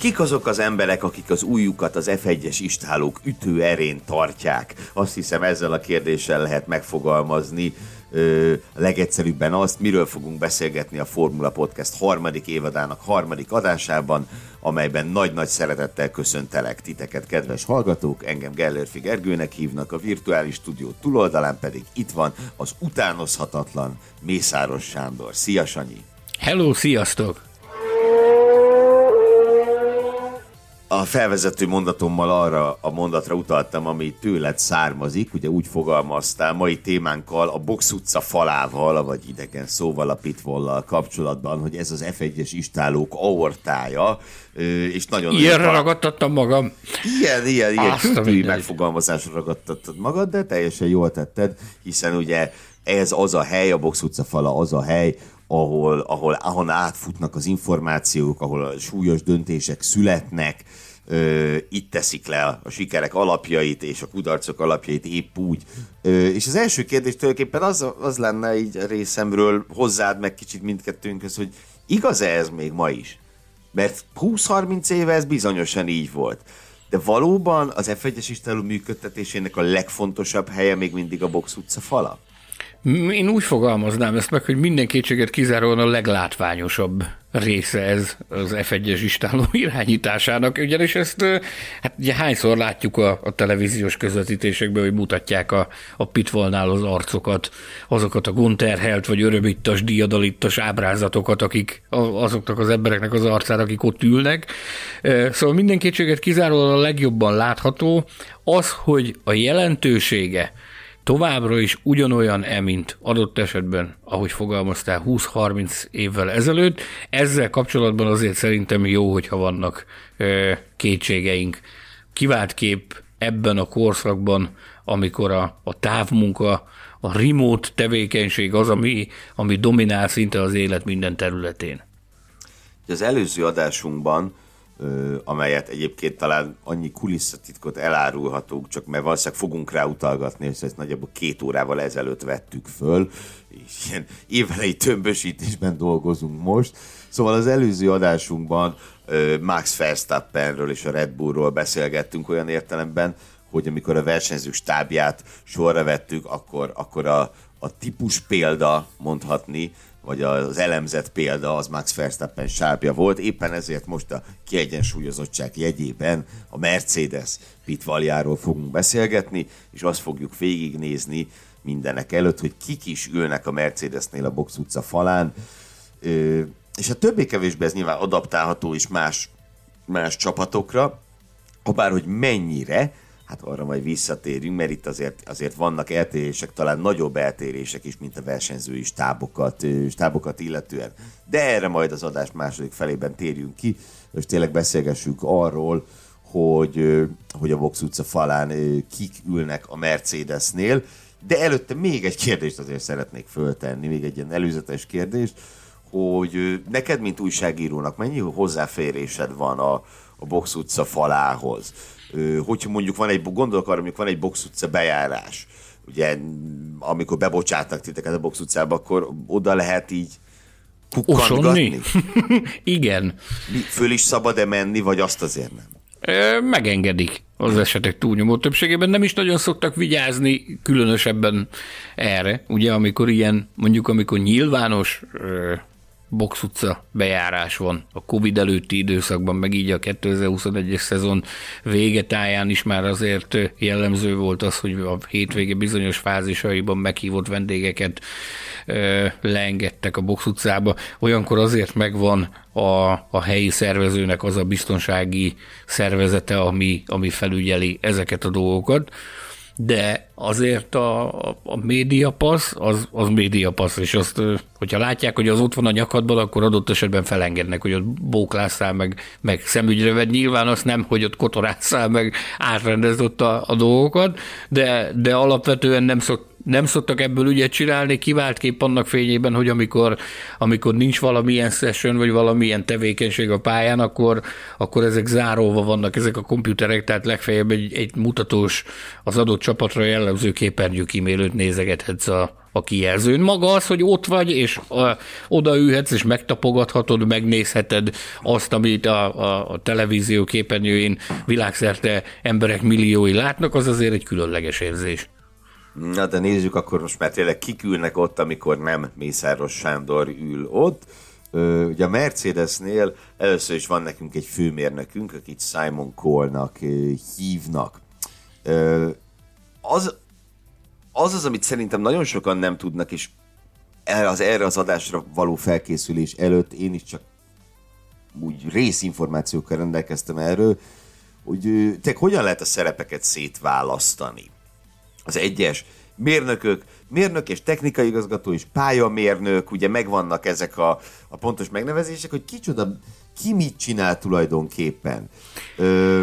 Kik azok az emberek, akik az újukat az F1-es istálók ütő erén tartják? Azt hiszem ezzel a kérdéssel lehet megfogalmazni ö, legegyszerűbben azt, miről fogunk beszélgetni a Formula Podcast harmadik évadának harmadik adásában, amelyben nagy-nagy szeretettel köszöntelek titeket, kedves hallgatók, engem Gellérfi Gergőnek hívnak, a virtuális stúdió túloldalán pedig itt van az utánozhatatlan Mészáros Sándor. Szia Sanyi! Hello, sziasztok! A felvezető mondatommal arra a mondatra utaltam, ami tőled származik, ugye úgy fogalmaztál mai témánkkal, a Box utca falával, vagy idegen szóval a pitvollal kapcsolatban, hogy ez az F1-es istálók aortája, és nagyon... Ilyenre nagyon... ragadtattam magam. Ilyen, ilyen, ilyen kültői megfogalmazásra ragadtattad magad, de teljesen jól tetted, hiszen ugye ez az a hely, a Box utca fala az a hely, ahol, ahol, ahol átfutnak az információk, ahol a súlyos döntések születnek, ö, itt teszik le a, sikerek alapjait és a kudarcok alapjait épp úgy. Ö, és az első kérdés tulajdonképpen az, az lenne így a részemről hozzád meg kicsit mindkettőnkhöz, hogy igaz-e ez még ma is? Mert 20-30 éve ez bizonyosan így volt. De valóban az F1-es működtetésének a legfontosabb helye még mindig a box utca fala? Én úgy fogalmaznám ezt meg, hogy minden kétséget kizáróan a leglátványosabb része ez az F1-es istáló irányításának, ugyanis ezt hát ugye hányszor látjuk a, a televíziós közvetítésekben, hogy mutatják a, a pitvolnál az arcokat, azokat a gunterhelt vagy örömítas, diadalittas ábrázatokat, akik azoknak az embereknek az arcára, akik ott ülnek. Szóval minden kétséget kizáróan a legjobban látható az, hogy a jelentősége, továbbra is ugyanolyan-e, mint adott esetben, ahogy fogalmaztál, 20-30 évvel ezelőtt. Ezzel kapcsolatban azért szerintem jó, hogyha vannak ö, kétségeink. Kivált kép ebben a korszakban, amikor a, a távmunka, a remote tevékenység az, ami, ami dominál szinte az élet minden területén. Az előző adásunkban amelyet egyébként talán annyi kulisszatitkot elárulhatunk, csak mert valószínűleg fogunk rá utalgatni, és ezt nagyjából két órával ezelőtt vettük föl, és ilyen évelei tömbösítésben dolgozunk most. Szóval az előző adásunkban Max Verstappenről és a Red Bullról beszélgettünk olyan értelemben, hogy amikor a versenyző stábját sorra vettük, akkor, akkor a, a típus példa mondhatni, vagy az elemzett példa az Max Verstappen sápja volt, éppen ezért most a kiegyensúlyozottság jegyében a Mercedes pitvaljáról fogunk beszélgetni, és azt fogjuk végignézni mindenek előtt, hogy kik is ülnek a Mercedesnél a box utca falán, és a többé-kevésbé ez nyilván adaptálható is más, más csapatokra, habár hogy mennyire, hát arra majd visszatérünk, mert itt azért, azért vannak eltérések, talán nagyobb eltérések is, mint a versenyzői stábokat, stábokat illetően. De erre majd az adás második felében térjünk ki, és tényleg beszélgessünk arról, hogy, hogy a Vox utca falán kik ülnek a Mercedesnél, de előtte még egy kérdést azért szeretnék föltenni, még egy ilyen előzetes kérdést, hogy neked, mint újságírónak mennyi hozzáférésed van a, a Box utca falához? Hogyha mondjuk van egy, gondolok arra, mondjuk van egy box utca bejárás, ugye amikor bebocsátnak titeket a box utcába, akkor oda lehet így kukkantgatni? Igen. Föl is szabad-e menni, vagy azt azért nem? Megengedik az esetek túlnyomó többségében. Nem is nagyon szoktak vigyázni különösebben erre. Ugye amikor ilyen, mondjuk amikor nyilvános box utca bejárás van a Covid előtti időszakban, meg így a 2021-es szezon végetáján is már azért jellemző volt az, hogy a hétvége bizonyos fázisaiban meghívott vendégeket leengedtek a box utcába. Olyankor azért megvan a, a helyi szervezőnek az a biztonsági szervezete, ami, ami felügyeli ezeket a dolgokat de azért a, a médiapassz az, az médiapassz, és azt, hogyha látják, hogy az ott van a nyakadban, akkor adott esetben felengednek, hogy ott bóklásszál, meg, meg szemügyre vedd. Nyilván azt nem, hogy ott kotorásszál, meg átrendezd a, a dolgokat, de, de alapvetően nem szok, nem szoktak ebből ügyet csinálni, kivált kép annak fényében, hogy amikor, amikor nincs valamilyen session, vagy valamilyen tevékenység a pályán, akkor, akkor ezek zárolva vannak, ezek a komputerek, tehát legfeljebb egy, egy mutatós, az adott csapatra jellemző képernyő kímélőt nézegethetsz a, a kijelzőn. Maga az, hogy ott vagy, és a, odaülhetsz, és megtapogathatod, megnézheted azt, amit a, a, a televízió képernyőjén világszerte emberek milliói látnak, az azért egy különleges érzés. Na de nézzük akkor most már tényleg kik ülnek ott, amikor nem Mészáros Sándor ül ott. Ö, ugye a Mercedesnél először is van nekünk egy főmérnökünk, akit Simon Cole-nak hívnak. Az, az az, amit szerintem nagyon sokan nem tudnak, és erre az, erre az adásra való felkészülés előtt én is csak úgy részinformációkkal rendelkeztem erről, hogy te hogyan lehet a szerepeket szétválasztani az egyes mérnökök, mérnök és technikai igazgató és pályamérnök, ugye megvannak ezek a, a pontos megnevezések, hogy kicsoda, ki mit csinál tulajdonképpen. Ö,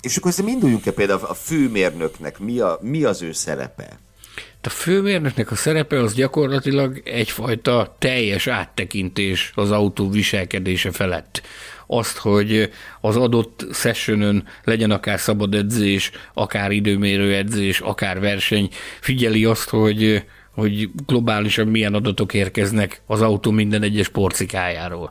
és akkor szerintem induljunk-e például a főmérnöknek, mi, a, mi az ő szerepe? A főmérnöknek a szerepe az gyakorlatilag egyfajta teljes áttekintés az autó viselkedése felett azt, hogy az adott sessionön legyen akár szabad edzés, akár időmérő edzés, akár verseny, figyeli azt, hogy hogy globálisan milyen adatok érkeznek az autó minden egyes porcikájáról.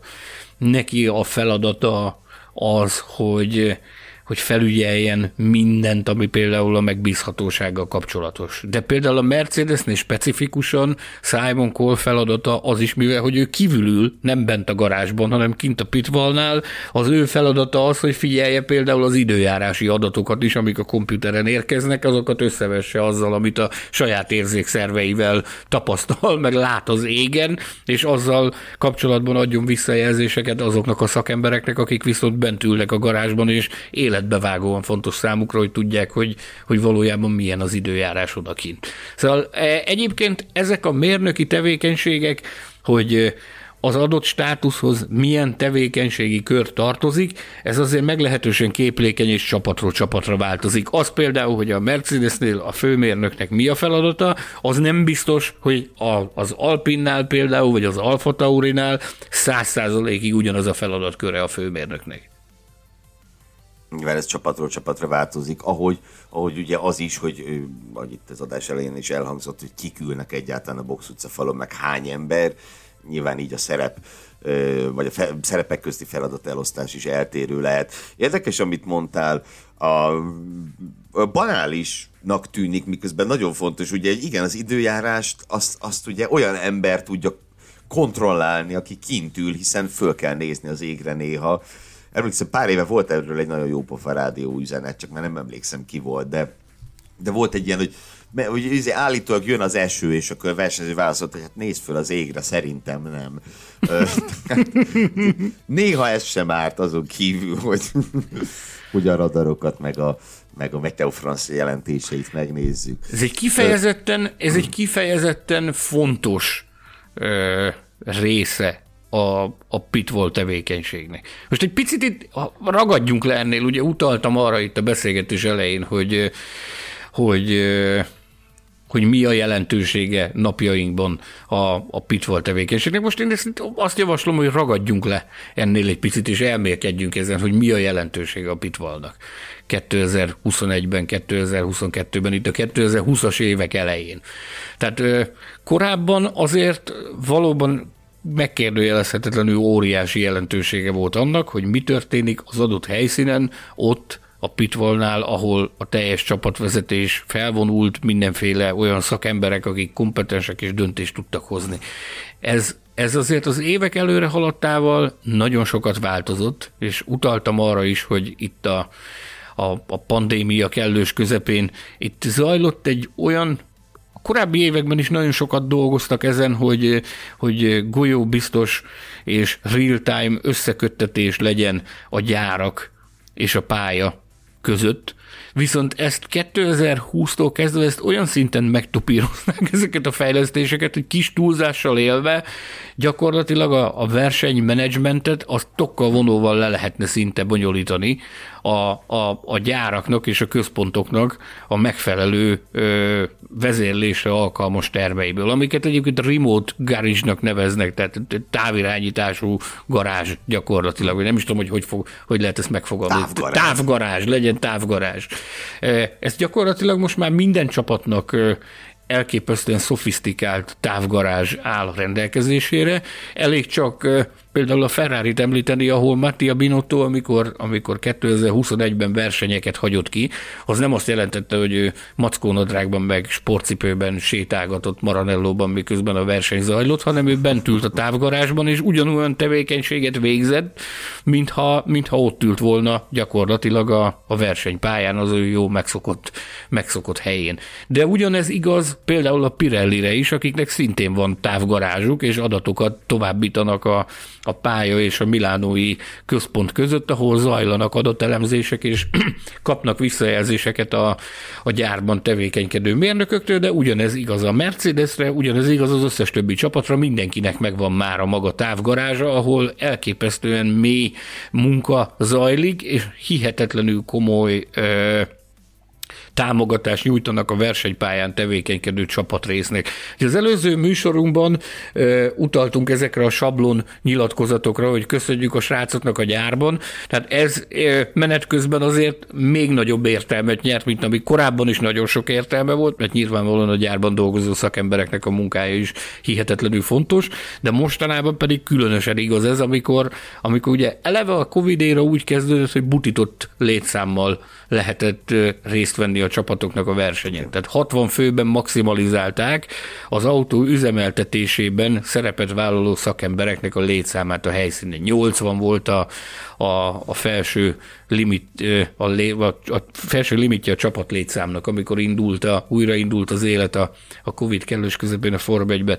Neki a feladata az, hogy hogy felügyeljen mindent, ami például a megbízhatósággal kapcsolatos. De például a Mercedesnél specifikusan Simon Cole feladata az is, mivel hogy ő kívülül, nem bent a garázsban, hanem kint a pitvalnál, az ő feladata az, hogy figyelje például az időjárási adatokat is, amik a komputeren érkeznek, azokat összevesse azzal, amit a saját érzékszerveivel tapasztal, meg lát az égen, és azzal kapcsolatban adjon visszajelzéseket azoknak a szakembereknek, akik viszont bent ülnek a garázsban, és él életbevágóan fontos számukra, hogy tudják, hogy, hogy valójában milyen az időjárás odakint. Szóval e, egyébként ezek a mérnöki tevékenységek, hogy az adott státuszhoz milyen tevékenységi kör tartozik, ez azért meglehetősen képlékeny és csapatról csapatra változik. Az például, hogy a Mercedesnél a főmérnöknek mi a feladata, az nem biztos, hogy a, az Alpinnál például, vagy az Alfa Taurinál száz százalékig ugyanaz a feladatköre a főmérnöknek. Nyilván ez csapatról csapatra változik, ahogy, ahogy ugye az is, hogy, hogy itt az adás elején is elhangzott, hogy kikülnek egyáltalán a box utca falon, meg hány ember, nyilván így a szerep, vagy a fe, szerepek közti feladat elosztás is eltérő lehet. Érdekes, amit mondtál, a, a banálisnak tűnik, miközben nagyon fontos, ugye igen, az időjárást, azt, azt ugye olyan ember tudja kontrollálni, aki kint ül, hiszen föl kell nézni az égre néha, Emlékszem, pár éve volt erről egy nagyon jó pofa rádió üzenet, csak már nem emlékszem ki volt, de, de volt egy ilyen, hogy mert hogy izé állítólag jön az eső, és akkor a versenyző válaszolt, hogy hát nézd föl az égre, szerintem nem. Néha ez sem árt azon kívül, hogy, hogy a radarokat, meg a, meg a Meteo France jelentéseit megnézzük. Ez egy kifejezetten, ez egy kifejezetten fontos ö, része a, a pitwall tevékenységnek. Most egy picit itt ragadjunk le ennél, ugye utaltam arra itt a beszélgetés elején, hogy, hogy hogy mi a jelentősége napjainkban a, a pitfall tevékenységnek. Most én ezt, azt javaslom, hogy ragadjunk le ennél egy picit, és elmélkedjünk ezen, hogy mi a jelentősége a pitfallnak 2021-ben, 2022-ben, itt a 2020-as évek elején. Tehát korábban azért valóban megkérdőjelezhetetlenül óriási jelentősége volt annak, hogy mi történik az adott helyszínen, ott a Pitvolnál, ahol a teljes csapatvezetés felvonult, mindenféle olyan szakemberek, akik kompetensek és döntést tudtak hozni. Ez, ez azért az évek előre haladtával nagyon sokat változott, és utaltam arra is, hogy itt a, a, a pandémia kellős közepén itt zajlott egy olyan korábbi években is nagyon sokat dolgoztak ezen, hogy, hogy golyó biztos és real-time összeköttetés legyen a gyárak és a pálya között, viszont ezt 2020-tól kezdve ezt olyan szinten megtopíroznák ezeket a fejlesztéseket, hogy kis túlzással élve gyakorlatilag a, a versenymenedzsmentet azt tokkal vonóval le lehetne szinte bonyolítani a, a, a gyáraknak és a központoknak a megfelelő ö, vezérlésre alkalmas termeiből, amiket egyébként remote garage-nak neveznek, tehát távirányítású garázs gyakorlatilag, vagy nem is tudom, hogy hogy, fog, hogy lehet ezt megfogalmazni. Távgarázs. Távgarázs, legyen távgarázs. Ez gyakorlatilag most már minden csapatnak elképesztően szofisztikált távgarázs áll rendelkezésére. Elég csak például a Ferrari-t említeni, ahol Mattia Binotto, amikor, amikor 2021-ben versenyeket hagyott ki, az nem azt jelentette, hogy ő mackónadrágban meg sportcipőben sétálgatott Maranellóban, miközben a verseny zajlott, hanem ő bent ült a távgarázsban, és ugyanolyan tevékenységet végzett, mintha, mintha ott ült volna gyakorlatilag a, a versenypályán az ő jó megszokott, megszokott helyén. De ugyanez igaz például a Pirellire is, akiknek szintén van távgarázsuk, és adatokat továbbítanak a, a pálya és a milánói központ között, ahol zajlanak adatelemzések, és kapnak visszajelzéseket a, a gyárban tevékenykedő mérnököktől, de ugyanez igaz a Mercedesre, ugyanez igaz az összes többi csapatra, mindenkinek megvan már a maga távgarázsa, ahol elképesztően mély munka zajlik, és hihetetlenül komoly ö, támogatást nyújtanak a versenypályán tevékenykedő csapatrésznek. Az előző műsorunkban e, utaltunk ezekre a sablon nyilatkozatokra, hogy köszönjük a srácoknak a gyárban, tehát ez e, menet közben azért még nagyobb értelmet nyert, mint ami korábban is nagyon sok értelme volt, mert nyilvánvalóan a gyárban dolgozó szakembereknek a munkája is hihetetlenül fontos, de mostanában pedig különösen igaz ez, amikor, amikor ugye eleve a Covid éra úgy kezdődött, hogy butított létszámmal lehetett részt venni a csapatoknak a versenyen. Tehát 60 főben maximalizálták az autó üzemeltetésében szerepet vállaló szakembereknek a létszámát a helyszínen. 80 volt a, a, a felső limit, a, lé, a, a felső limitje a csapat létszámnak, amikor indult a, újraindult az élet a, a Covid kellős közepén a Form 1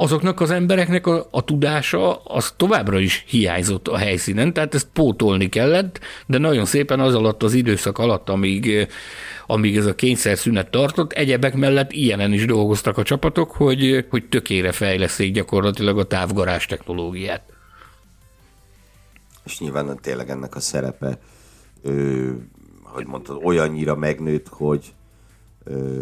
azoknak az embereknek a, a tudása az továbbra is hiányzott a helyszínen, tehát ezt pótolni kellett, de nagyon szépen az alatt az időszak alatt, amíg, amíg ez a kényszer szünet tartott, egyebek mellett ilyenen is dolgoztak a csapatok, hogy, hogy tökére fejleszék gyakorlatilag a távgarás technológiát. És nyilván tényleg ennek a szerepe, ö, hogy mondtad, olyannyira megnőtt, hogy ö,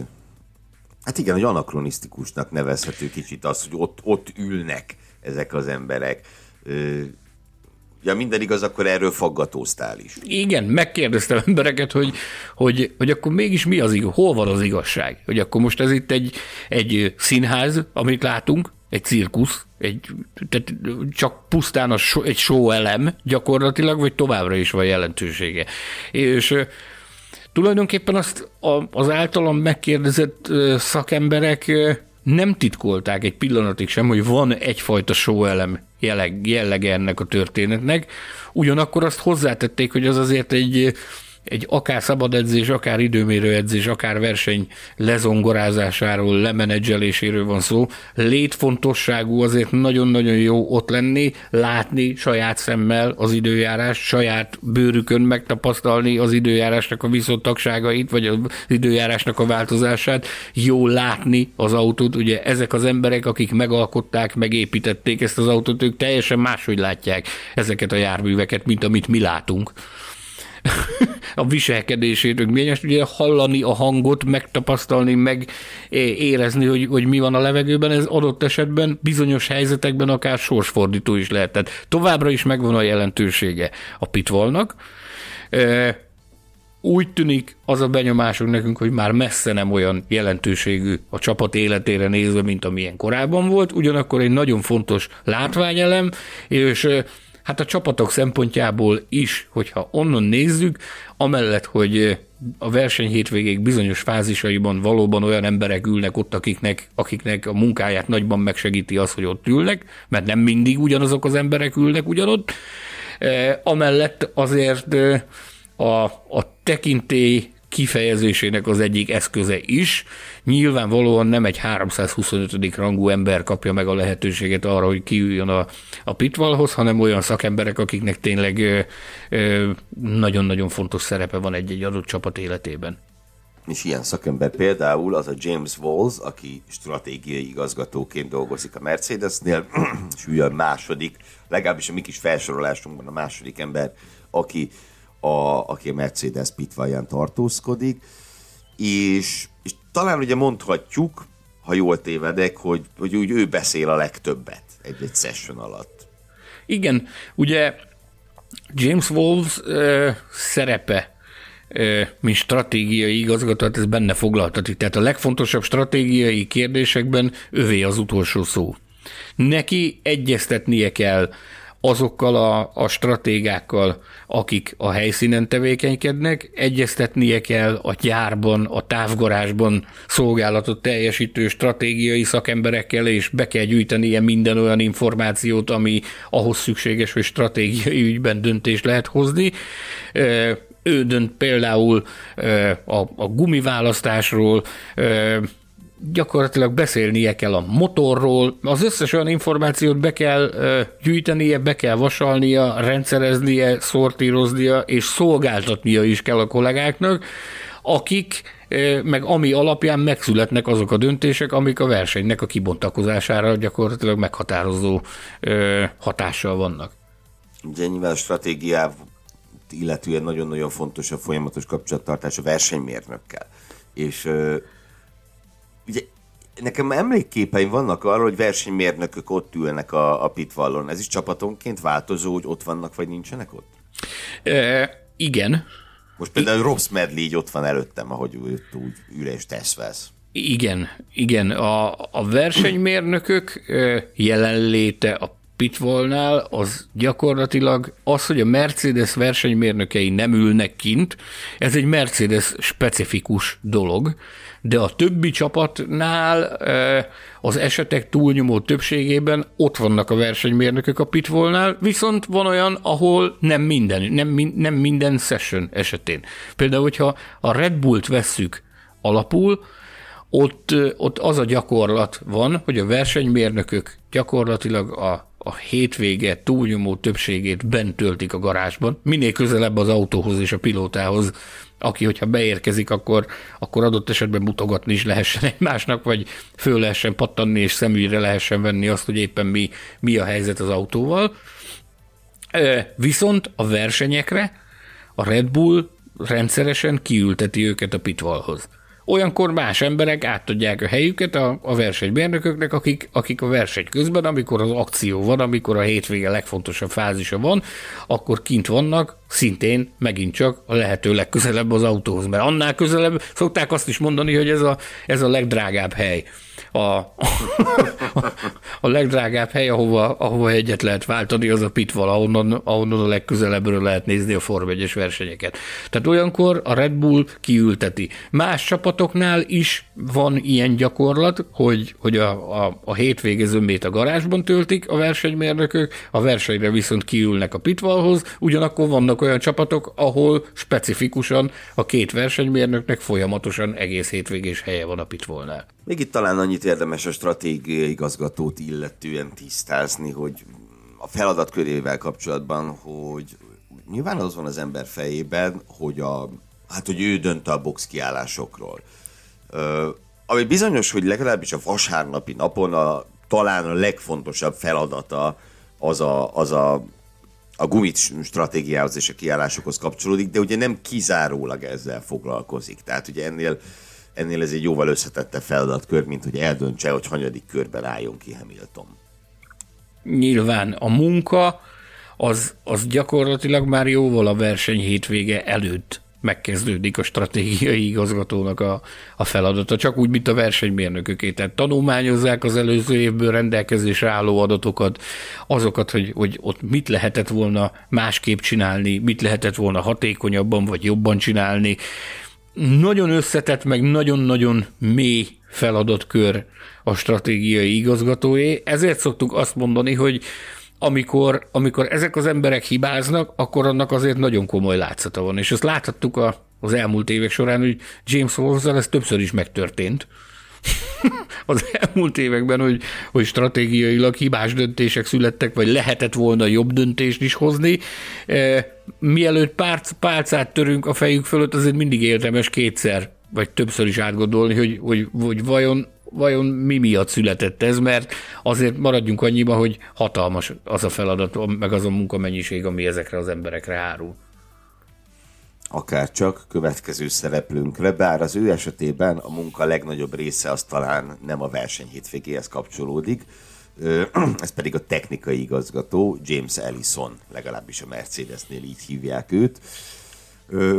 Hát igen, hogy anakronisztikusnak nevezhető kicsit az, hogy ott, ott ülnek ezek az emberek. Ja, minden igaz, akkor erről faggatóztál is. Igen, megkérdeztem embereket, hogy, hogy, hogy akkor mégis mi az igaz, hol van az igazság? Hogy akkor most ez itt egy, egy színház, amit látunk, egy cirkusz, egy, tehát csak pusztán a so, egy show elem gyakorlatilag, vagy továbbra is van jelentősége. És Tulajdonképpen azt az általam megkérdezett szakemberek nem titkolták egy pillanatig sem, hogy van egyfajta elem jelleg, jellege ennek a történetnek, ugyanakkor azt hozzátették, hogy az azért egy egy akár szabad edzés, akár időmérő edzés, akár verseny lezongorázásáról, lemenedzseléséről van szó. Létfontosságú azért nagyon-nagyon jó ott lenni, látni saját szemmel az időjárás, saját bőrükön megtapasztalni az időjárásnak a viszontagságait, vagy az időjárásnak a változását, jól látni az autót. Ugye ezek az emberek, akik megalkották, megépítették ezt az autót, ők teljesen máshogy látják ezeket a járműveket, mint amit mi látunk a viselkedését, milyen, ugye hallani a hangot, megtapasztalni, meg érezni, hogy, hogy mi van a levegőben, ez adott esetben bizonyos helyzetekben akár sorsfordító is lehet. Tehát továbbra is megvan a jelentősége a pitvolnak. Úgy tűnik az a benyomásunk nekünk, hogy már messze nem olyan jelentőségű a csapat életére nézve, mint amilyen korábban volt, ugyanakkor egy nagyon fontos látványelem, és Hát a csapatok szempontjából is, hogyha onnan nézzük, amellett, hogy a verseny hétvégék bizonyos fázisaiban valóban olyan emberek ülnek ott, akiknek, akiknek a munkáját nagyban megsegíti az, hogy ott ülnek, mert nem mindig ugyanazok az emberek ülnek ugyanott. Amellett azért a, a tekintély kifejezésének az egyik eszköze is. Nyilvánvalóan nem egy 325. rangú ember kapja meg a lehetőséget arra, hogy kiüljön a, a pitvalhoz, hanem olyan szakemberek, akiknek tényleg nagyon-nagyon fontos szerepe van egy-egy adott csapat életében. És ilyen szakember például az a James Walls, aki stratégiai igazgatóként dolgozik a Mercedesnél, és ő a második, legalábbis a mi kis felsorolásunkban a második ember, aki a, aki a Mercedes pitvalján tartózkodik, és, és talán ugye mondhatjuk, ha jól tévedek, hogy, hogy úgy ő beszél a legtöbbet egy-egy session alatt. Igen, ugye James Wolves ö, szerepe mint stratégiai igazgató, hát ez benne foglaltatik. Tehát a legfontosabb stratégiai kérdésekben övé az utolsó szó. Neki egyeztetnie kell azokkal a, a stratégákkal, akik a helyszínen tevékenykednek, egyeztetnie kell a gyárban, a távgarázsban szolgálatot teljesítő stratégiai szakemberekkel, és be kell gyűjtenie minden olyan információt, ami ahhoz szükséges, hogy stratégiai ügyben döntést lehet hozni. Ő dönt például a, a gumiválasztásról, gyakorlatilag beszélnie kell a motorról, az összes olyan információt be kell gyűjtenie, be kell vasalnia, rendszereznie, szortíroznia, és szolgáltatnia is kell a kollégáknak, akik meg ami alapján megszületnek azok a döntések, amik a versenynek a kibontakozására gyakorlatilag meghatározó hatással vannak. Ugye nyilván a stratégiával illetően nagyon-nagyon fontos a folyamatos kapcsolattartás a versenymérnökkel. És ugye nekem emlékképeim vannak arról, hogy versenymérnökök ott ülnek a, a pitvallon. Ez is csapatonként változó, hogy ott vannak, vagy nincsenek ott? E, igen. Most például Rob Smedley így ott van előttem, ahogy úgy, úgy üres tesz vesz. Igen, igen. A, a versenymérnökök jelenléte a Pitvolnál az gyakorlatilag az, hogy a Mercedes versenymérnökei nem ülnek kint, ez egy Mercedes specifikus dolog, de a többi csapatnál az esetek túlnyomó többségében ott vannak a versenymérnökök a pitvolnál, viszont van olyan, ahol nem minden, nem, nem minden session esetén. Például, hogyha a Red Bullt vesszük alapul, ott, ott az a gyakorlat van, hogy a versenymérnökök gyakorlatilag a a hétvége túlnyomó többségét bent töltik a garázsban, minél közelebb az autóhoz és a pilótához, aki, hogyha beérkezik, akkor, akkor adott esetben mutogatni is lehessen egymásnak, vagy föl lehessen pattanni, és szemügyre lehessen venni azt, hogy éppen mi, mi a helyzet az autóval. Viszont a versenyekre a Red Bull rendszeresen kiülteti őket a pitvalhoz olyankor más emberek átadják a helyüket a, a versenybérnököknek, akik, akik a verseny közben, amikor az akció van, amikor a hétvége legfontosabb fázisa van, akkor kint vannak, szintén megint csak a lehető legközelebb az autóhoz, mert annál közelebb szokták azt is mondani, hogy ez a, ez a legdrágább hely a, a legdrágább hely, ahova, ahova egyet lehet váltani, az a pitval, ahonnan, ahonnan a legközelebbről lehet nézni a Form 1 versenyeket. Tehát olyankor a Red Bull kiülteti. Más csapatoknál is van ilyen gyakorlat, hogy, hogy a, a, a hétvége a garázsban töltik a versenymérnökök, a versenyre viszont kiülnek a pitvalhoz, ugyanakkor vannak olyan csapatok, ahol specifikusan a két versenymérnöknek folyamatosan egész hétvégés helye van a pitvolnál. Még itt talán annyit érdemes a stratégiai igazgatót illetően tisztázni, hogy a feladat körével kapcsolatban, hogy nyilván az van az ember fejében, hogy, a, hát, hogy ő dönt a box kiállásokról. Ami bizonyos, hogy legalábbis a vasárnapi napon a, talán a legfontosabb feladata az a, az a, a gumit stratégiához és a kiállásokhoz kapcsolódik, de ugye nem kizárólag ezzel foglalkozik. Tehát ugye ennél ennél ez egy jóval összetettebb feladatkör, mint hogy eldöntse, hogy hanyadik körben álljon ki Hamilton. Nyilván a munka az, az gyakorlatilag már jóval a verseny hétvége előtt megkezdődik a stratégiai igazgatónak a, a feladata, csak úgy, mint a versenymérnököké. Tehát tanulmányozzák az előző évből rendelkezésre álló adatokat, azokat, hogy, hogy ott mit lehetett volna másképp csinálni, mit lehetett volna hatékonyabban vagy jobban csinálni, nagyon összetett, meg nagyon-nagyon mély feladatkör a stratégiai igazgatóé, ezért szoktuk azt mondani, hogy amikor, amikor ezek az emberek hibáznak, akkor annak azért nagyon komoly látszata van. És ezt láthattuk a az elmúlt évek során, hogy James Horszel ez többször is megtörtént, az elmúlt években, hogy, hogy stratégiailag hibás döntések születtek, vagy lehetett volna jobb döntést is hozni. E, mielőtt párc, pálcát törünk a fejük fölött, azért mindig érdemes kétszer, vagy többször is átgondolni, hogy, hogy, hogy vajon vajon mi miatt született ez, mert azért maradjunk annyiba, hogy hatalmas az a feladat, meg az a munkamennyiség, ami ezekre az emberekre árul akár csak következő szereplőnkre, bár az ő esetében a munka legnagyobb része az talán nem a verseny hétvégéhez kapcsolódik, ez pedig a technikai igazgató, James Ellison, legalábbis a Mercedesnél így hívják őt.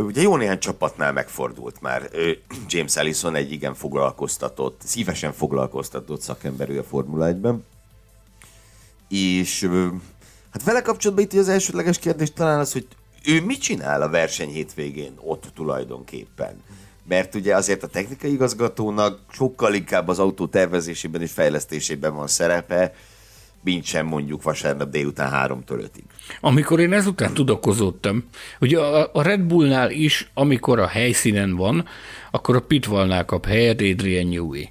Ugye jó néhány csapatnál megfordult már. James Ellison egy igen foglalkoztatott, szívesen foglalkoztatott szakemberű a Formula 1-ben. És hát vele kapcsolatban itt az elsődleges kérdés talán az, hogy ő mit csinál a verseny hétvégén ott tulajdonképpen? Mert ugye azért a technikai igazgatónak sokkal inkább az autó tervezésében és fejlesztésében van szerepe, mint sem mondjuk vasárnap délután 3-től 5-ig. Amikor én ezután tudakozottam, ugye a Red Bullnál is, amikor a helyszínen van, akkor a Pitwallnál kap helyet Adrian Newey.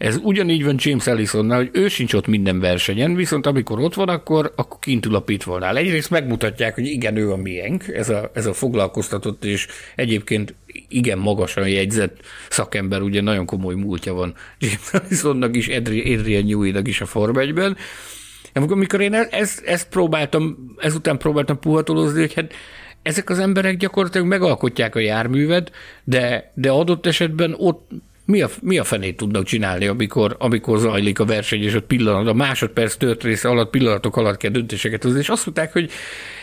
Ez ugyanígy van James Ellisonnál, hogy ő sincs ott minden versenyen, viszont amikor ott van, akkor, akkor kint ül a pitfallnál. Egyrészt megmutatják, hogy igen, ő a miénk, ez a, ez a foglalkoztatott, és egyébként igen magasan jegyzett szakember, ugye nagyon komoly múltja van James Ellisonnak is, Adrian Newey-nak is a Form 1-ben. Amikor én ezt, ezt próbáltam, ezután próbáltam puhatolozni, hogy hát ezek az emberek gyakorlatilag megalkotják a járművet, de, de adott esetben ott mi a, mi a fenét tudnak csinálni, amikor, amikor zajlik a verseny, és ott pillanat, a másodperc tört része alatt, pillanatok alatt kell döntéseket hozni, és azt mondták, hogy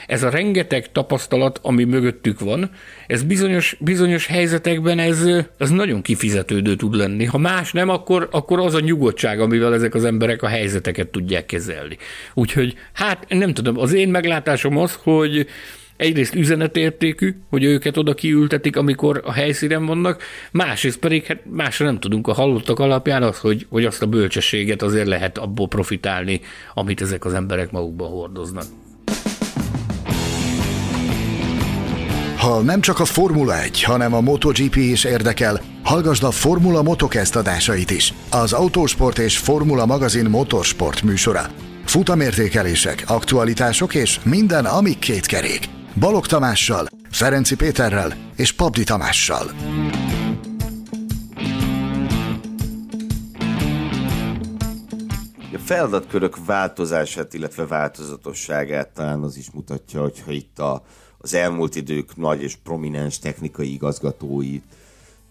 ez a rengeteg tapasztalat, ami mögöttük van, ez bizonyos, bizonyos helyzetekben ez, ez nagyon kifizetődő tud lenni. Ha más nem, akkor, akkor az a nyugodtság, amivel ezek az emberek a helyzeteket tudják kezelni. Úgyhogy hát nem tudom, az én meglátásom az, hogy egyrészt üzenetértékű, hogy őket oda kiültetik, amikor a helyszínen vannak, másrészt pedig hát másra nem tudunk a hallottak alapján az, hogy, hogy azt a bölcsességet azért lehet abból profitálni, amit ezek az emberek magukban hordoznak. Ha nem csak a Formula 1, hanem a MotoGP is érdekel, hallgasd a Formula Motocast adásait is. Az Autósport és Formula magazin motorsport műsora. Futamértékelések, aktualitások és minden, ami két kerék. Balog Tamással, Ferenci Péterrel és Pabdi Tamással. A feladatkörök változását, illetve változatosságát talán az is mutatja, hogyha itt a, az elmúlt idők nagy és prominens technikai igazgatóit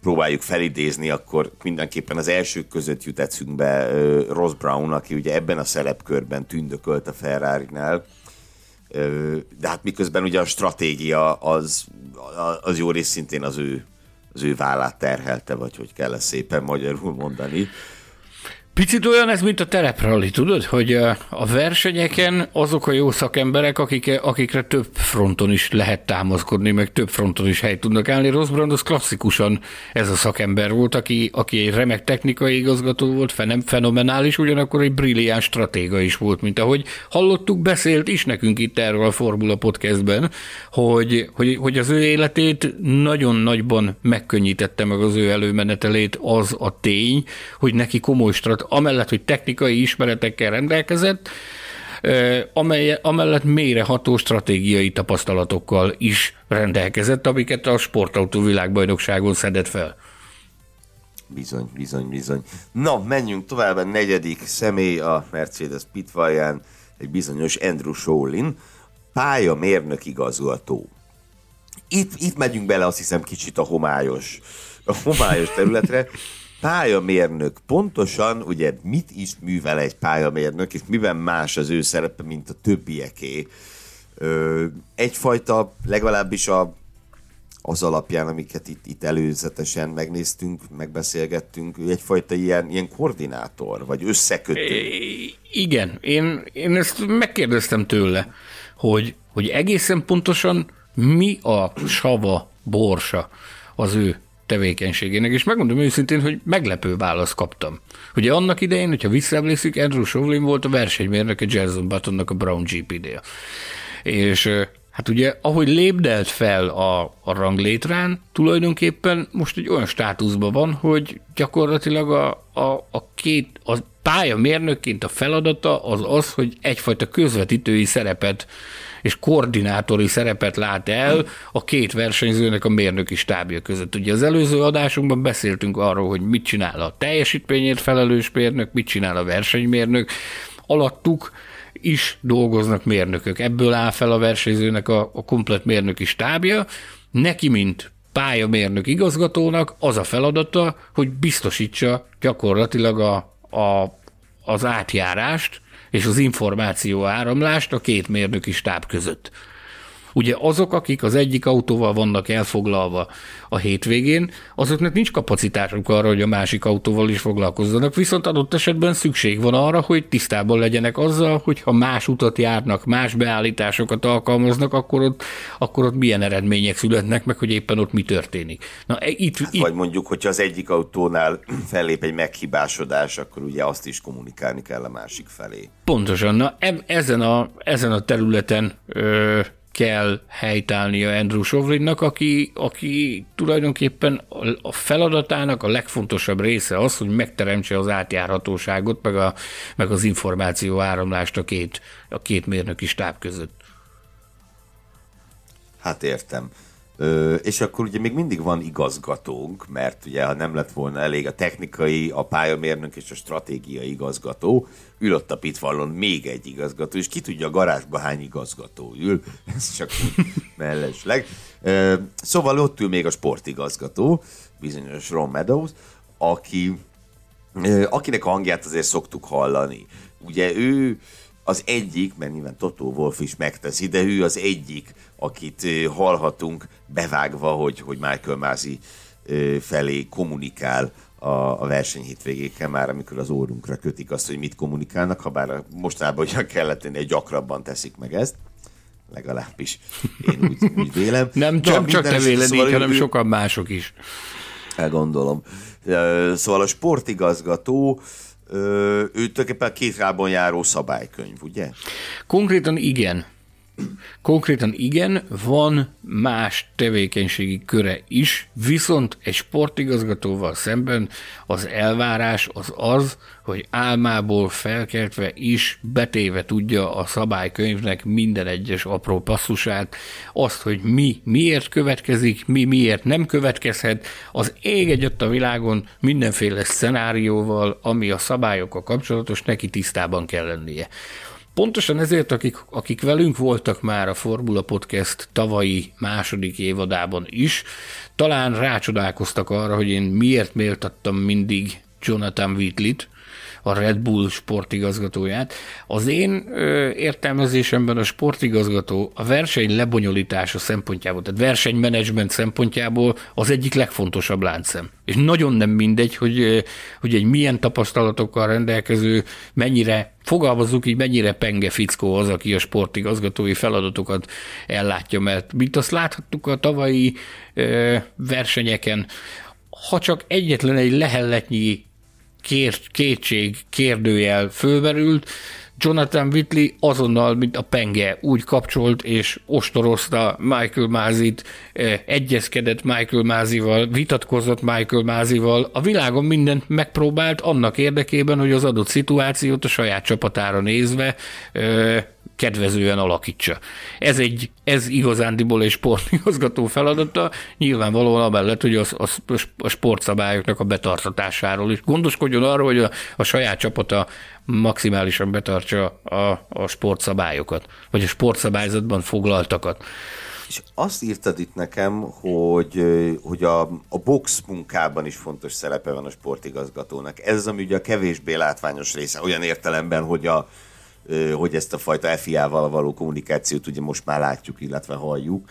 próbáljuk felidézni, akkor mindenképpen az elsők között jut eszünkbe Ross Brown, aki ugye ebben a szerepkörben tündökölt a Ferrari-nál, de hát miközben ugye a stratégia az, az jó rész szintén az ő, az ő vállát terhelte, vagy hogy kell ezt szépen magyarul mondani. Picit olyan ez, mint a terepralli, tudod, hogy a versenyeken azok a jó szakemberek, akik, akikre több fronton is lehet támaszkodni, meg több fronton is helyt tudnak állni. Rosbrand az klasszikusan ez a szakember volt, aki, aki egy remek technikai igazgató volt, fenomenális, ugyanakkor egy brilliáns stratéga is volt, mint ahogy hallottuk, beszélt is nekünk itt erről a Formula Podcastben, hogy, hogy, hogy az ő életét nagyon nagyban megkönnyítette meg az ő előmenetelét az a tény, hogy neki komoly strat amellett, hogy technikai ismeretekkel rendelkezett, amely, amellett mélyreható stratégiai tapasztalatokkal is rendelkezett, amiket a sportautó világbajnokságon szedett fel. Bizony, bizony, bizony. Na, menjünk tovább a negyedik személy a Mercedes pitvalján, egy bizonyos Andrew Sholin, mérnök igazgató. Itt, itt megyünk bele, azt hiszem, kicsit a homályos, a homályos területre pályamérnök pontosan, ugye mit is művel egy pályamérnök, és miben más az ő szerepe, mint a többieké. Ö, egyfajta, legalábbis a, az alapján, amiket itt, itt előzetesen megnéztünk, megbeszélgettünk, egyfajta ilyen, ilyen koordinátor, vagy összekötő. Igen, én, én ezt megkérdeztem tőle, hogy, hogy egészen pontosan mi a sava, borsa az ő tevékenységének, és megmondom őszintén, hogy meglepő választ kaptam. Ugye annak idején, hogyha visszaemlékszik, Andrew Shovlin volt a versenymérnök a Jason Buttonnak a Brown GP-nél. És Hát ugye, ahogy lépdelt fel a, a ranglétrán, tulajdonképpen most egy olyan státuszban van, hogy gyakorlatilag a, a, a két, a pályamérnökként a feladata az az, hogy egyfajta közvetítői szerepet és koordinátori szerepet lát el a két versenyzőnek a mérnöki stábja között. Ugye az előző adásunkban beszéltünk arról, hogy mit csinál a teljesítményért felelős mérnök, mit csinál a versenymérnök, alattuk is dolgoznak mérnökök. Ebből áll fel a versenyzőnek a, a komplet mérnöki stábja. Neki, mint pályamérnök igazgatónak az a feladata, hogy biztosítsa gyakorlatilag a, a, az átjárást és az információ áramlást a két mérnöki stáb között. Ugye azok, akik az egyik autóval vannak elfoglalva a hétvégén, azoknak nincs kapacitásuk arra, hogy a másik autóval is foglalkozzanak, viszont adott esetben szükség van arra, hogy tisztában legyenek azzal, hogy ha más utat járnak, más beállításokat alkalmaznak, akkor ott, akkor ott milyen eredmények születnek, meg hogy éppen ott mi történik. Na, e, itt, hát, itt... Vagy mondjuk, hogyha az egyik autónál fellép egy meghibásodás, akkor ugye azt is kommunikálni kell a másik felé. Pontosan. Na, ezen a, ezen a területen ö, kell helytállnia Andrew Sovlinnak, aki, aki tulajdonképpen a feladatának a legfontosabb része az, hogy megteremtse az átjárhatóságot, meg, a, meg az információ áramlást a két, a két mérnöki stáb között. Hát értem. Ö, és akkor ugye még mindig van igazgatónk, mert ugye ha nem lett volna elég a technikai, a pályamérnök és a stratégiai igazgató, ülött a pitvallon még egy igazgató, és ki tudja a garázsba hány igazgató ül, ez csak úgy mellesleg. Ö, szóval ott ül még a sportigazgató, bizonyos Ron Meadows, aki, ö, akinek a hangját azért szoktuk hallani. Ugye ő az egyik, mert nyilván Totó Wolf is megteszi, de ő az egyik, akit hallhatunk bevágva, hogy, hogy Michael Mázi felé kommunikál a, a verseny hétvégéken már, amikor az órunkra kötik azt, hogy mit kommunikálnak, ha bár mostanában olyan kellett hogy gyakrabban teszik meg ezt legalábbis én úgy, úgy vélem. Nem csak, csak te véled szóval így, hanem sokan mások is. Elgondolom. Szóval a sportigazgató ő tulajdonképpen két rában járó szabálykönyv, ugye? Konkrétan igen. Konkrétan igen, van más tevékenységi köre is, viszont egy sportigazgatóval szemben az elvárás az az, hogy álmából felkeltve is betéve tudja a szabálykönyvnek minden egyes apró passzusát, azt, hogy mi miért következik, mi miért nem következhet, az ég egyet a világon mindenféle szenárióval, ami a szabályokkal kapcsolatos, neki tisztában kell lennie. Pontosan ezért, akik, akik velünk voltak már a Formula Podcast tavalyi második évadában is, talán rácsodálkoztak arra, hogy én miért méltattam mindig Jonathan Whitley-t, a Red Bull sportigazgatóját. Az én ö, értelmezésemben a sportigazgató a verseny lebonyolítása szempontjából, tehát versenymenedzsment szempontjából az egyik legfontosabb láncszem. És nagyon nem mindegy, hogy, hogy egy milyen tapasztalatokkal rendelkező, mennyire fogalmazzuk így, mennyire penge fickó az, aki a sportigazgatói feladatokat ellátja, mert mint azt láthattuk a tavalyi ö, versenyeken, ha csak egyetlen egy lehelletnyi kér, kétség, kérdőjel fölmerült, Jonathan Whitley azonnal, mint a penge, úgy kapcsolt és ostorozta Michael Mázit, eh, egyezkedett Michael Mázival, vitatkozott Michael Mázival, a világon mindent megpróbált annak érdekében, hogy az adott szituációt a saját csapatára nézve eh, kedvezően alakítsa. Ez egy, ez igazándiból egy sportigazgató feladata, nyilvánvalóan amellett, hogy az, az, a sportszabályoknak a betartatásáról is gondoskodjon arról, hogy a, a saját csapata maximálisan betartsa a, a sportszabályokat, vagy a sportszabályzatban foglaltakat. És azt írtad itt nekem, hogy, hogy a, a box munkában is fontos szerepe van a sportigazgatónak. Ez az, ami ugye a kevésbé látványos része, olyan értelemben, hogy a, hogy ezt a fajta FIA-val való kommunikációt ugye most már látjuk, illetve halljuk.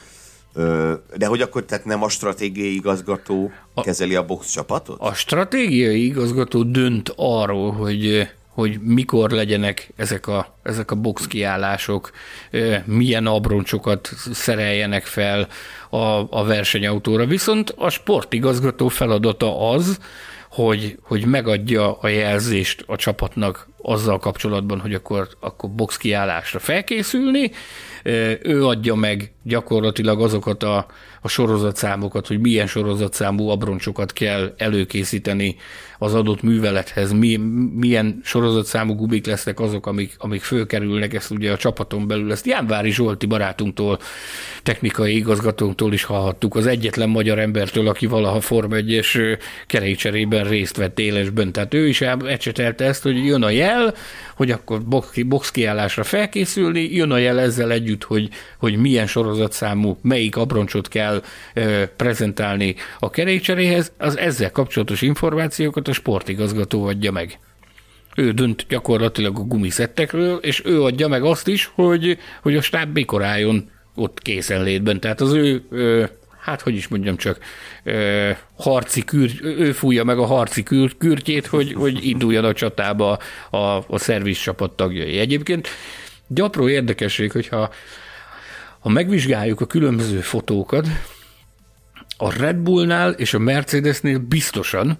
De hogy akkor tehát nem a stratégiai igazgató a, kezeli a box csapatot? A stratégiai igazgató dönt arról, hogy hogy mikor legyenek ezek a, ezek a box kiállások, milyen abroncsokat szereljenek fel a, a versenyautóra. Viszont a sportigazgató feladata az, hogy, hogy megadja a jelzést a csapatnak azzal kapcsolatban, hogy akkor, akkor box kiállásra felkészülni. Ő adja meg gyakorlatilag azokat a, a sorozatszámokat, hogy milyen sorozatszámú abroncsokat kell előkészíteni az adott művelethez, mi, milyen sorozatszámú gubik lesznek azok, amik, amik fölkerülnek, ezt ugye a csapaton belül, ezt Jánvári Zsolti barátunktól, technikai igazgatónktól is hallhattuk, az egyetlen magyar embertől, aki valaha Form 1-es kerékcserében részt vett élesben. Tehát ő is ecsetelte ezt, hogy jön a jel, hogy akkor box kiállásra felkészülni, jön a jel ezzel együtt, hogy, hogy milyen sorozatszámú, melyik abroncsot kell e, prezentálni a kerékcseréhez, az ezzel kapcsolatos információkat a sportigazgató adja meg. Ő dönt gyakorlatilag a gumiszettekről, és ő adja meg azt is, hogy, hogy a stáb mikor álljon ott készenlétben. Tehát az ő, hát hogy is mondjam csak, harci kür, ő fújja meg a harci kür, kürtjét, hogy, hogy induljon a csatába a, a szerviz csapat tagjai. Egyébként gyapró érdekesség, hogyha ha megvizsgáljuk a különböző fotókat, a Red Bullnál és a Mercedesnél biztosan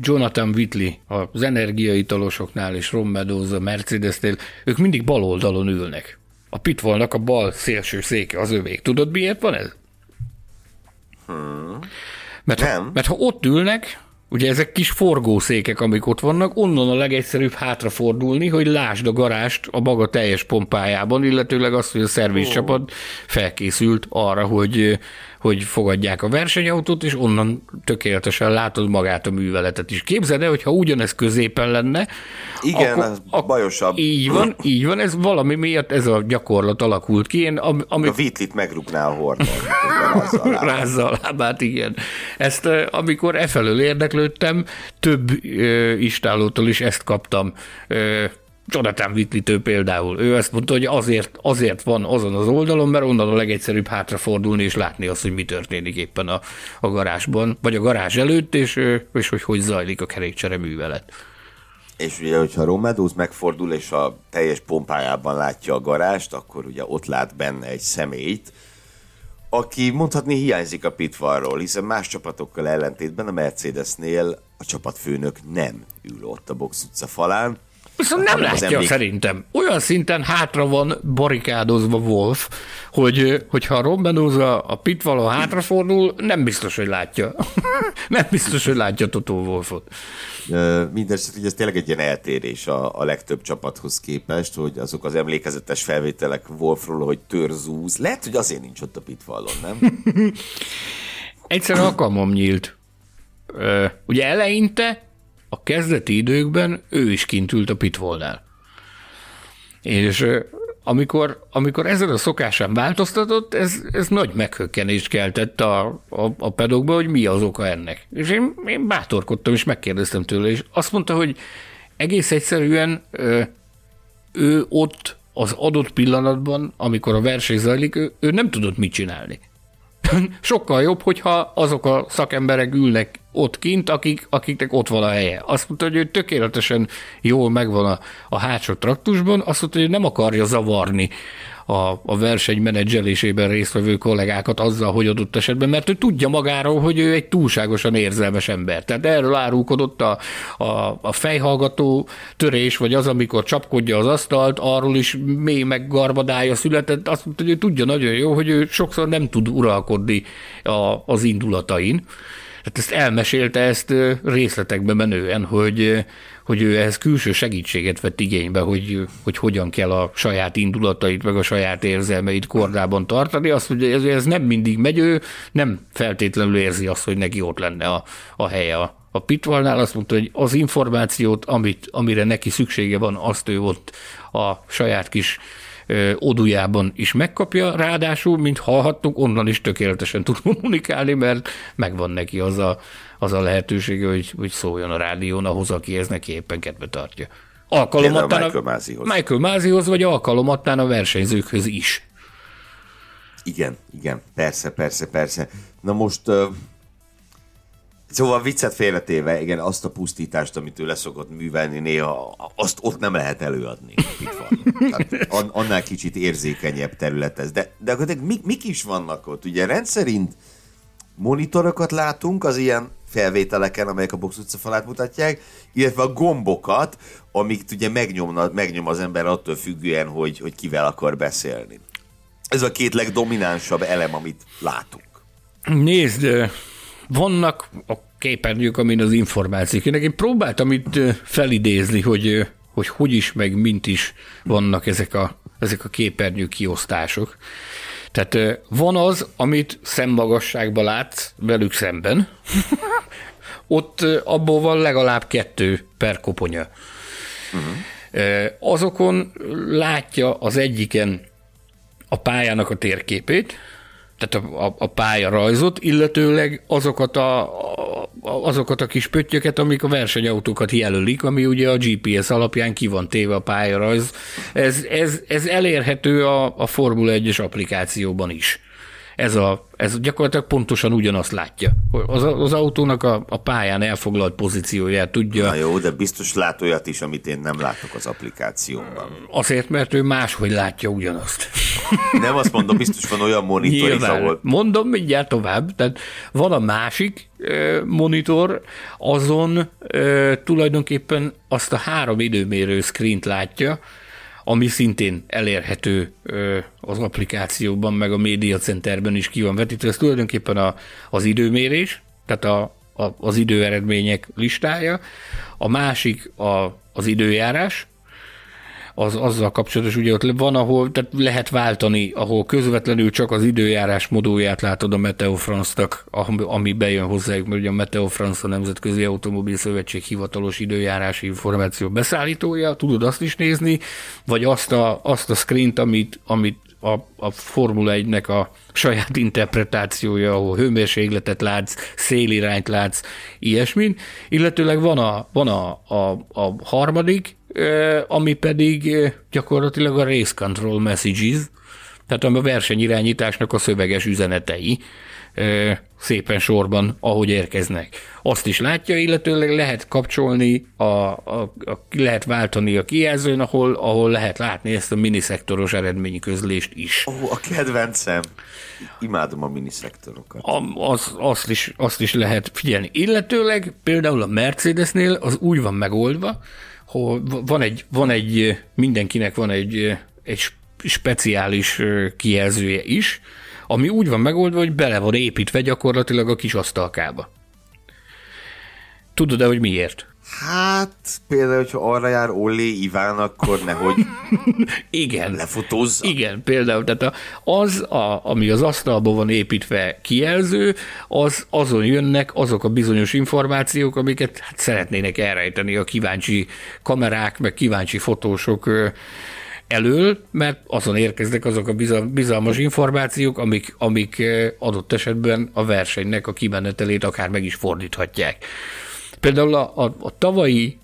Jonathan Whitley az energiaitalosoknál és Ron Meadows a Mercedesnél, ők mindig bal oldalon ülnek. A pitfallnak a bal szélső széke az övék. Tudod, miért van ez? Hmm. Mert, Nem. Ha, mert ha ott ülnek, ugye ezek kis forgószékek, amik ott vannak, onnan a legegyszerűbb hátrafordulni, hogy lásd a garást a maga teljes pompájában, illetőleg azt, hogy a szervizcsapat felkészült arra, hogy hogy fogadják a versenyautót, és onnan tökéletesen látod magát a műveletet is. Képzeld el, hogyha ugyanez középen lenne. Igen, akkor, ez ak- bajosabb. Így van, így van, ez valami miatt ez a gyakorlat alakult ki. Én, am, ami... A vitlit megrúgná a hordon. Rázza a lábát, igen. Ezt amikor e felől érdeklődtem, több ö, istálótól is ezt kaptam. Ö, Jonathan Whitley például. Ő ezt mondta, hogy azért, azért van azon az oldalon, mert onnan a legegyszerűbb hátrafordulni és látni azt, hogy mi történik éppen a, a garázsban, vagy a garázs előtt, és, és hogy hogy zajlik a kerékcsere művelet. És ugye, hogyha Romedoz megfordul, és a teljes pompájában látja a garást, akkor ugye ott lát benne egy személyt, aki mondhatni hiányzik a pitfallról, hiszen más csapatokkal ellentétben a Mercedesnél a csapatfőnök nem ül ott a box utca falán, Viszont nem látja emlék... szerintem. Olyan szinten hátra van barikádozva Wolf, hogy hogyha a Rombenóza a pitvaló hátrafordul, nem biztos, hogy látja. nem biztos, hogy látja Totó Wolfot. Mindenesetre, hogy ez tényleg egy ilyen eltérés a, a legtöbb csapathoz képest, hogy azok az emlékezetes felvételek Wolfról, hogy törzúz. Lehet, hogy azért nincs ott a pitvallon, nem? Egyszer alkalmam nyílt. Ugye eleinte a kezdeti időkben ő is kint ült a pitvolnál. És amikor, amikor ezen a szokásán változtatott, ez, ez nagy meghökkenést keltett a, a, a pedokba, hogy mi az oka ennek. És én, én bátorkodtam, és megkérdeztem tőle, és azt mondta, hogy egész egyszerűen ő ott az adott pillanatban, amikor a verseny zajlik, ő, ő nem tudott mit csinálni. Sokkal jobb, hogyha azok a szakemberek ülnek ott kint, akik, akiknek ott van a helye. Azt mondta, hogy ő tökéletesen jól megvan a, a hátsó traktusban, azt mondta, hogy nem akarja zavarni a, a verseny menedzselésében résztvevő kollégákat azzal, hogy adott esetben, mert ő tudja magáról, hogy ő egy túlságosan érzelmes ember. Tehát erről árulkodott a, a, a fejhallgató törés, vagy az, amikor csapkodja az asztalt, arról is mély meggarbadája született. Azt mondta, hogy ő tudja nagyon jó, hogy ő sokszor nem tud uralkodni a, az indulatain. Hát ezt elmesélte ezt részletekbe menően, hogy, hogy ő ehhez külső segítséget vett igénybe, hogy, hogy hogyan kell a saját indulatait, meg a saját érzelmeit kordában tartani. Azt mondja, ez, ez nem mindig megy, ő nem feltétlenül érzi azt, hogy neki ott lenne a, a helye a, a pitvalnál. Azt mondta, hogy az információt, amit, amire neki szüksége van, azt ő ott a saját kis odujában is megkapja, ráadásul, mint hallhattuk, onnan is tökéletesen tud kommunikálni, mert megvan neki az a, az a lehetősége, hogy, hogy szóljon a rádión ahhoz, aki ez neki éppen kedve tartja. Alkalomattán a Michael Mázihoz. Michael Mázihoz, vagy alkalomattán a versenyzőkhöz is. Igen, igen, persze, persze, persze. Na most Szóval viccet félretéve, igen, azt a pusztítást, amit ő leszokott művelni, néha azt ott nem lehet előadni. Tehát annál kicsit érzékenyebb terület ez. De, de akkor mik, mik is vannak ott? Ugye rendszerint monitorokat látunk az ilyen felvételeken, amelyek a box utca falát mutatják, illetve a gombokat, amiket ugye megnyomna, megnyom az ember attól függően, hogy, hogy kivel akar beszélni. Ez a két legdominánsabb elem, amit látunk. Nézd, vannak a képernyők, amin az információk jönnek. Én próbáltam itt felidézni, hogy, hogy hogy is, meg mint is vannak ezek a, ezek a képernyő kiosztások. Tehát van az, amit szemmagasságban látsz velük szemben, ott abból van legalább kettő per koponya. Uh-huh. Azokon látja az egyiken a pályának a térképét, tehát a, a, a pálya rajzot, illetőleg azokat a, a, azokat a kis pöttyöket, amik a versenyautókat jelölik, ami ugye a GPS alapján ki van téve a pályarajz. Ez, ez, ez elérhető a, a Formula 1-es applikációban is ez, a, ez gyakorlatilag pontosan ugyanazt látja. Az, az autónak a, a pályán elfoglalt pozícióját tudja. Na jó, de biztos lát olyat is, amit én nem látok az applikációban. Azért, mert ő máshogy látja ugyanazt. Nem azt mondom, biztos van olyan monitor is, ahol... Mondom mindjárt tovább. Tehát van a másik monitor, azon tulajdonképpen azt a három időmérő screen látja, ami szintén elérhető az applikációban, meg a média centerben is ki van vetítve. Ez tulajdonképpen a, az időmérés, tehát a, a, az időeredmények listája. A másik a, az időjárás, az azzal kapcsolatos, ugye ott van, ahol tehát lehet váltani, ahol közvetlenül csak az időjárás modóját látod a Meteo France-nak, ami bejön hozzájuk, mert ugye a Meteo France a Nemzetközi Automobil Szövetség hivatalos időjárási információ beszállítója, tudod azt is nézni, vagy azt a, azt a screen amit, amit a, a Formula 1-nek a saját interpretációja, ahol hőmérsékletet látsz, szélirányt látsz, ilyesmin. Illetőleg van a, van a, a, a harmadik, ami pedig gyakorlatilag a race control messages, tehát a versenyirányításnak a szöveges üzenetei szépen sorban, ahogy érkeznek. Azt is látja, illetőleg lehet kapcsolni, a, a, a, lehet váltani a kijelzőn, ahol, ahol lehet látni ezt a miniszektoros eredményközlést is. Ó, a kedvencem. Imádom a miniszektorokat. A, az, azt, is, azt is lehet figyelni. Illetőleg például a Mercedesnél az úgy van megoldva, hogy van egy, van egy mindenkinek van egy, egy speciális kijelzője is, ami úgy van megoldva, hogy bele van építve gyakorlatilag a kis asztalkába. Tudod-e, hogy miért? Hát, például, hogyha arra jár Olli Iván, akkor nehogy Igen. lefotózza. Igen, például, tehát az, a, ami az asztalban van építve kijelző, az azon jönnek azok a bizonyos információk, amiket hát szeretnének elrejteni a kíváncsi kamerák, meg kíváncsi fotósok elől, mert azon érkeznek azok a bizalmas információk, amik, amik adott esetben a versenynek a kimenetelét akár meg is fordíthatják. Például a, a, a tavalyi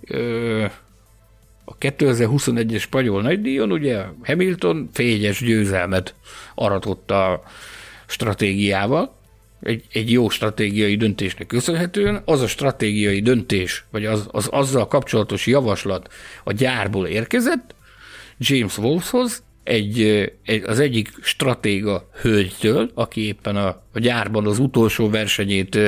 a 2021-es spanyol nagydíjon ugye Hamilton fényes győzelmet aratott a stratégiával, egy, egy jó stratégiai döntésnek köszönhetően, az a stratégiai döntés, vagy az, az azzal kapcsolatos javaslat a gyárból érkezett, James Wolfshoz, egy, egy, az egyik stratéga hölgytől, aki éppen a, a gyárban az utolsó versenyét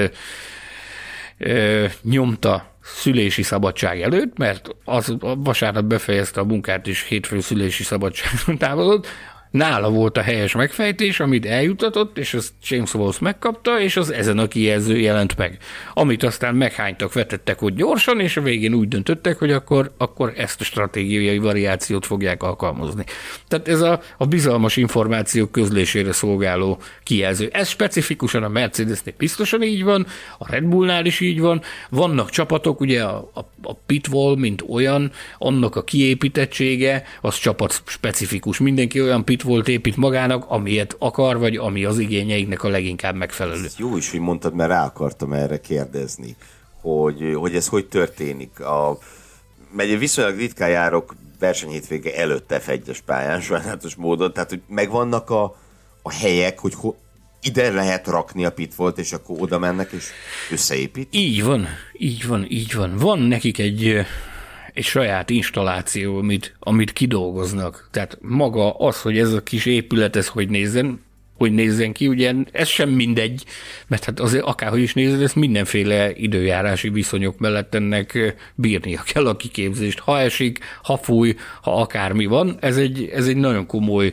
ö, nyomta szülési szabadság előtt, mert az a vasárnap befejezte a munkát, és hétfő szülési szabadságon távolodott, Nála volt a helyes megfejtés, amit eljutatott, és azt James Walls megkapta, és az ezen a kijelző jelent meg. Amit aztán meghánytak, vetettek ott gyorsan, és a végén úgy döntöttek, hogy akkor, akkor ezt a stratégiai variációt fogják alkalmazni. Tehát ez a, a bizalmas információk közlésére szolgáló kijelző. Ez specifikusan a Mercedesnél biztosan így van, a Red Bullnál is így van. Vannak csapatok, ugye a, a, a pitwall, mint olyan, annak a kiépítettsége, az csapat specifikus. Mindenki olyan pit mit volt épít magának, amilyet akar, vagy ami az igényeiknek a leginkább megfelelő. Ez jó is, hogy mondtad, mert rá akartam erre kérdezni, hogy, hogy ez hogy történik. A, mert viszonylag ritkán járok versenyhétvége előtt F1-es pályán, sajnálatos módon, tehát hogy megvannak a, a helyek, hogy ho, ide lehet rakni a pitvolt, és akkor oda mennek, és összeépít? Így van, így van, így van. Van nekik egy egy saját installáció, amit, amit kidolgoznak. Tehát maga az, hogy ez a kis épület, ez hogy nézzen, hogy nézzen ki, ugye ez sem mindegy, mert hát azért akárhogy is nézed, ezt mindenféle időjárási viszonyok mellett ennek bírnia kell a kiképzést. Ha esik, ha fúj, ha akármi van, ez egy, ez egy nagyon komoly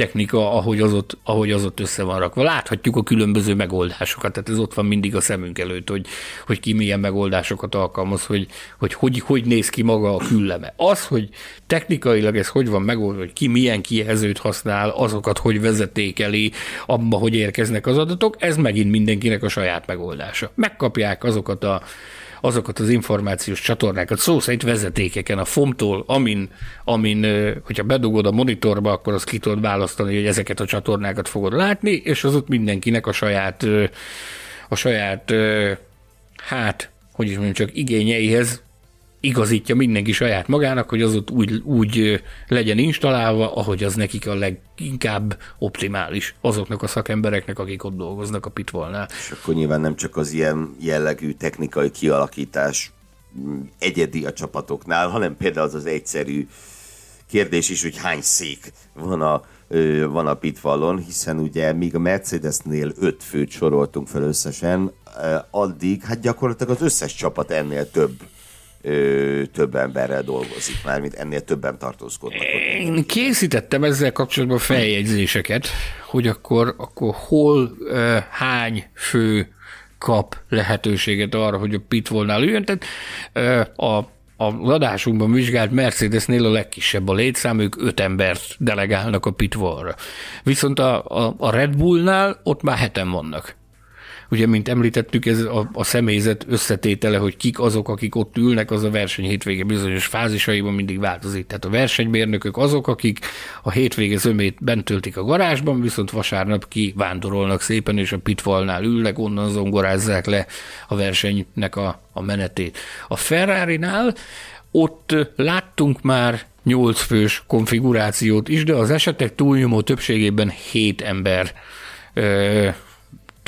technika, ahogy az, ott, ahogy az ott össze van rakva. Láthatjuk a különböző megoldásokat, tehát ez ott van mindig a szemünk előtt, hogy, hogy ki milyen megoldásokat alkalmaz, hogy hogy, hogy hogy néz ki maga a külleme. Az, hogy technikailag ez hogy van megoldva, hogy ki milyen kijelzőt használ, azokat hogy vezetékeli, abba, hogy érkeznek az adatok, ez megint mindenkinek a saját megoldása. Megkapják azokat a azokat az információs csatornákat, szó szerint vezetékeken a FOM-tól, amin, amin, hogyha bedugod a monitorba, akkor azt ki tudod választani, hogy ezeket a csatornákat fogod látni, és az ott mindenkinek a saját, a saját, hát, hogy is mondjam, csak igényeihez igazítja mindenki saját magának, hogy az ott úgy, úgy legyen installálva, ahogy az nekik a leginkább optimális azoknak a szakembereknek, akik ott dolgoznak a pitvolnál. És akkor nyilván nem csak az ilyen jellegű technikai kialakítás mm, egyedi a csapatoknál, hanem például az az egyszerű kérdés is, hogy hány szék van a, van a pitvallon, hiszen ugye míg a Mercedesnél öt főt soroltunk fel összesen, addig hát gyakorlatilag az összes csapat ennél több ö, több emberrel dolgozik, már mint ennél többen tartózkodnak. Én készítettem ezzel kapcsolatban feljegyzéseket, hogy akkor, akkor hol, ö, hány fő kap lehetőséget arra, hogy a pitvolnál üljön. Tehát ö, a a adásunkban vizsgált Mercedesnél a legkisebb a létszám, ők öt embert delegálnak a pitvolra. Viszont a, a, a Red Bullnál ott már heten vannak. Ugye, mint említettük, ez a, a személyzet összetétele, hogy kik azok, akik ott ülnek, az a verseny hétvége bizonyos fázisaiban mindig változik. Tehát a versenymérnökök azok, akik a hétvége zömét bent töltik a garázsban, viszont vasárnap ki vándorolnak szépen, és a pitfalnál ülnek, onnan zongorázzák le a versenynek a, a menetét. A Ferrari-nál ott láttunk már 8 fős konfigurációt is, de az esetek túlnyomó többségében 7 ember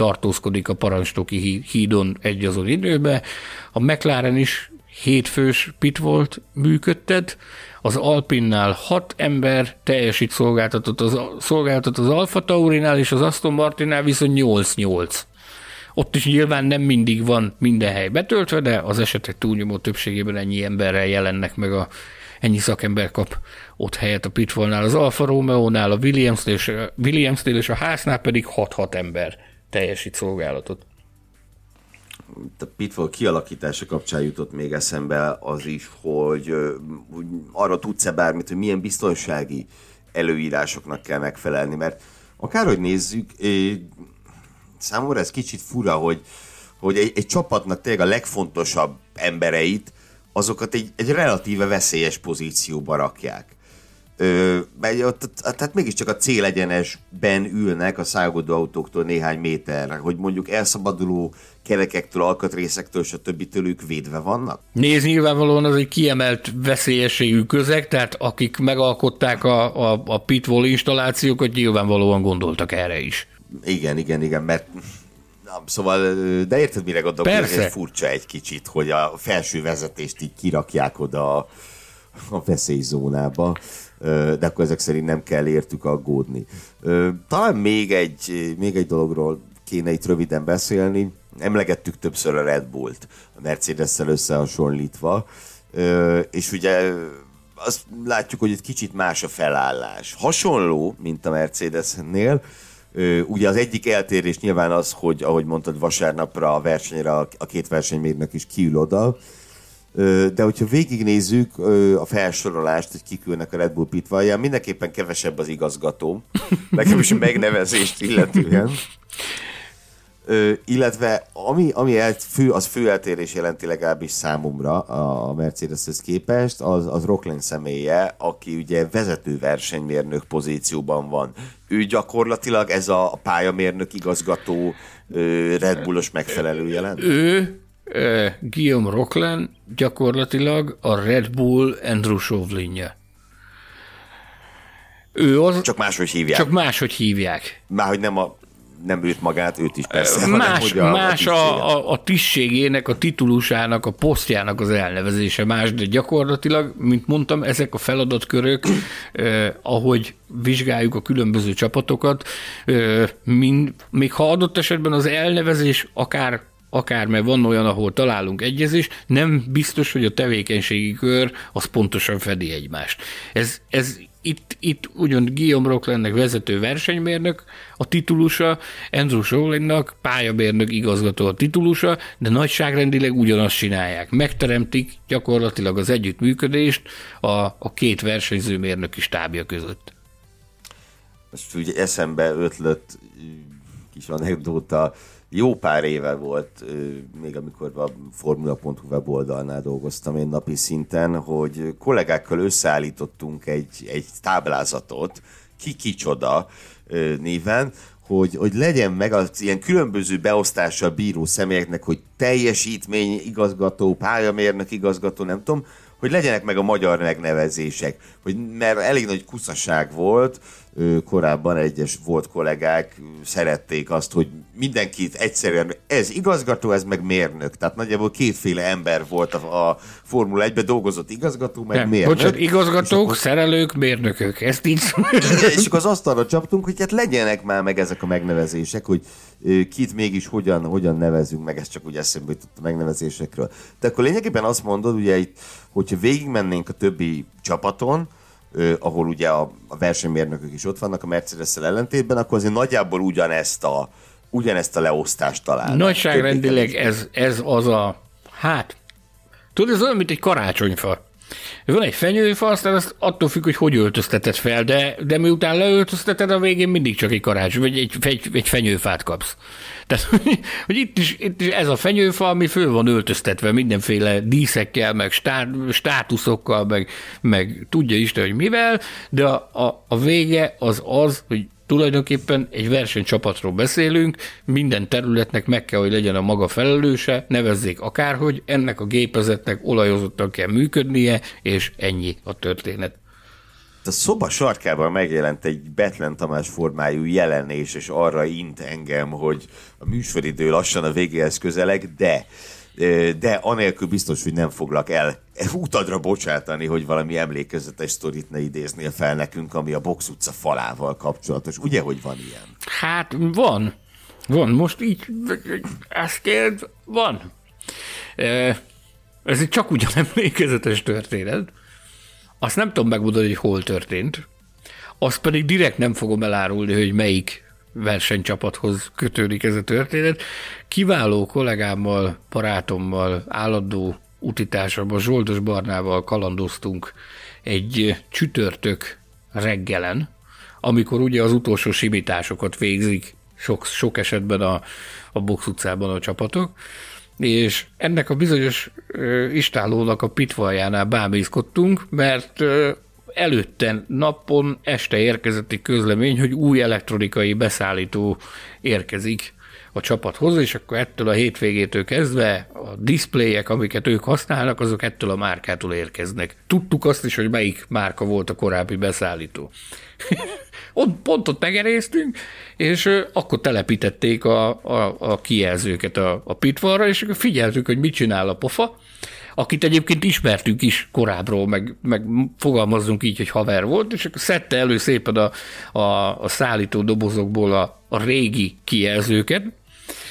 tartózkodik a parancsnoki hídon egy azon időben. A McLaren is hétfős pit volt működtet, az Alpinnál hat ember teljesít szolgáltatott az, szolgáltatott az Alfa Taurinál, és az Aston Martinnál viszont 8-8. Ott is nyilván nem mindig van minden hely betöltve, de az esetek túlnyomó többségében ennyi emberrel jelennek meg a ennyi szakember kap ott helyet a Pitfallnál, az Alfa Romeo-nál, a Williams-nél és, Williams és a háznál pedig 6-6 ember teljesít szolgálatot. A Pitfall kialakítása kapcsán jutott még eszembe az is, hogy, hogy arra tudsz-e bármit, hogy milyen biztonsági előírásoknak kell megfelelni, mert akárhogy nézzük, számomra ez kicsit fura, hogy, hogy egy, egy csapatnak tényleg a legfontosabb embereit, azokat egy, egy relatíve veszélyes pozícióba rakják. Ö, ott, tehát mégiscsak a célegyenesben ülnek a szágodó autóktól néhány méterre, hogy mondjuk elszabaduló kerekektől, alkatrészektől, stb. ők védve vannak? Nézd, nyilvánvalóan az egy kiemelt veszélyességű közeg, tehát akik megalkották a, a, a pitwall installációkat, nyilvánvalóan gondoltak erre is. Igen, igen, igen, mert szóval, de érted, mire gondolok? Persze. Ez furcsa egy kicsit, hogy a felső vezetést így kirakják oda a, a veszélyzónába de akkor ezek szerint nem kell értük aggódni. Talán még egy, még egy dologról kéne itt röviden beszélni. Emlegettük többször a Red Bullt, a Mercedes-szel összehasonlítva, és ugye azt látjuk, hogy egy kicsit más a felállás. Hasonló, mint a Mercedesnél, Ugye az egyik eltérés nyilván az, hogy ahogy mondtad, vasárnapra a versenyre a két versenymérnök is kiül oda, de hogyha végignézzük a felsorolást, hogy kik ülnek a Red Bull pitvalján, mindenképpen kevesebb az igazgató, nekem is a megnevezést illetően. Ö, illetve ami, ami el, fő, az fő eltérés jelenti legalábbis számomra a Mercedeshez képest, az, az Rockland személye, aki ugye vezető versenymérnök pozícióban van. Ő gyakorlatilag ez a pályamérnök igazgató ö, Red Bullos megfelelő jelent? Ő Guillaume Rockland gyakorlatilag a Red Bull Andrew Chauvelinje. Ő az... Csak máshogy hívják. Csak máshogy hívják. Már hogy nem a nem őt magát, őt is persze. Más, hanem, a, más a, a, a tisztségének, a titulusának, a posztjának az elnevezése más, de gyakorlatilag, mint mondtam, ezek a feladatkörök, eh, ahogy vizsgáljuk a különböző csapatokat, eh, mind, még ha adott esetben az elnevezés akár akár mert van olyan, ahol találunk egyezést, nem biztos, hogy a tevékenységi kör az pontosan fedi egymást. Ez, ez itt, itt ugyan Guillaume Rocklandnek vezető versenymérnök a titulusa, Andrew Showlingnak pályabérnök igazgató a titulusa, de nagyságrendileg ugyanazt csinálják. Megteremtik gyakorlatilag az együttműködést a, a két versenyző mérnöki stábja között. Most ugye eszembe ötlött kis anekdóta, jó pár éve volt, még amikor a Formula.hu weboldalnál dolgoztam én napi szinten, hogy kollégákkal összeállítottunk egy, egy táblázatot, ki kicsoda néven, hogy, hogy legyen meg az ilyen különböző beosztással bíró személyeknek, hogy teljesítmény igazgató, pályamérnök igazgató, nem tudom, hogy legyenek meg a magyar megnevezések, hogy mert elég nagy kuszaság volt, korábban egyes volt kollégák szerették azt, hogy mindenkit egyszerűen, ez igazgató, ez meg mérnök. Tehát nagyjából kétféle ember volt a, a Formula 1-ben dolgozott igazgató, meg Nem, mérnök. Bocsánat, igazgatók, akkor... szerelők, mérnökök, ezt így és akkor az asztalra csaptunk, hogy hát legyenek már meg ezek a megnevezések, hogy kit mégis hogyan, hogyan nevezünk meg, ez csak úgy eszembe jutott a megnevezésekről. De akkor lényegében azt mondod, ugye itt, hogyha végigmennénk a többi csapaton, ahol ugye a, a versenymérnökök is ott vannak a mercedes ellentétben, akkor azért nagyjából ugyanezt a, ugyanezt a leosztást találnak. Nagyságrendileg ez, ez az a, hát, tudod, ez olyan, mint egy karácsonyfa. Van egy fenyőfa, aztán azt attól függ, hogy hogy öltözteted fel, de, de miután leöltözteted, a végén mindig csak egy karácsony, vagy egy, egy, egy fenyőfát kapsz. Tehát, hogy itt is, itt is ez a fenyőfa, ami föl van öltöztetve mindenféle díszekkel, meg stá, státuszokkal, meg, meg tudja Isten, hogy mivel, de a, a, a vége az az, hogy tulajdonképpen egy versenycsapatról beszélünk, minden területnek meg kell, hogy legyen a maga felelőse, nevezzék akárhogy, ennek a gépezetnek olajozottan kell működnie, és ennyi a történet. A szoba sarkában megjelent egy Betlen Tamás formájú jelenés, és arra int engem, hogy a műsoridő lassan a végéhez közeleg, de de anélkül biztos, hogy nem foglak el utadra bocsátani, hogy valami emlékezetes sztorit ne idéznél fel nekünk, ami a Box utca falával kapcsolatos. Ugye, hogy van ilyen? Hát van. Van. Most így ezt kérd, van. Ez egy csak ugyan emlékezetes történet. Azt nem tudom megmondani, hogy hol történt. Azt pedig direkt nem fogom elárulni, hogy melyik versenycsapathoz kötődik ez a történet. Kiváló kollégámmal, barátommal, állandó utitársammal, Zsoldos Barnával kalandoztunk egy csütörtök reggelen, amikor ugye az utolsó simításokat végzik sok, sok esetben a, a box utcában a csapatok, és ennek a bizonyos istálónak a pitvaljánál bámészkodtunk, mert előtte napon este érkezett egy közlemény, hogy új elektronikai beszállító érkezik a csapathoz, és akkor ettől a hétvégétől kezdve a diszpléjek, amiket ők használnak, azok ettől a márkától érkeznek. Tudtuk azt is, hogy melyik márka volt a korábbi beszállító. ott pont ott megerésztünk, és akkor telepítették a, a, a kijelzőket a, a pitvarra, és akkor figyeltük, hogy mit csinál a pofa, akit egyébként ismertünk is korábbról, meg, meg fogalmazzunk így, hogy haver volt, és akkor szedte elő szépen a, a, a szállító dobozokból a, a régi kijelzőket,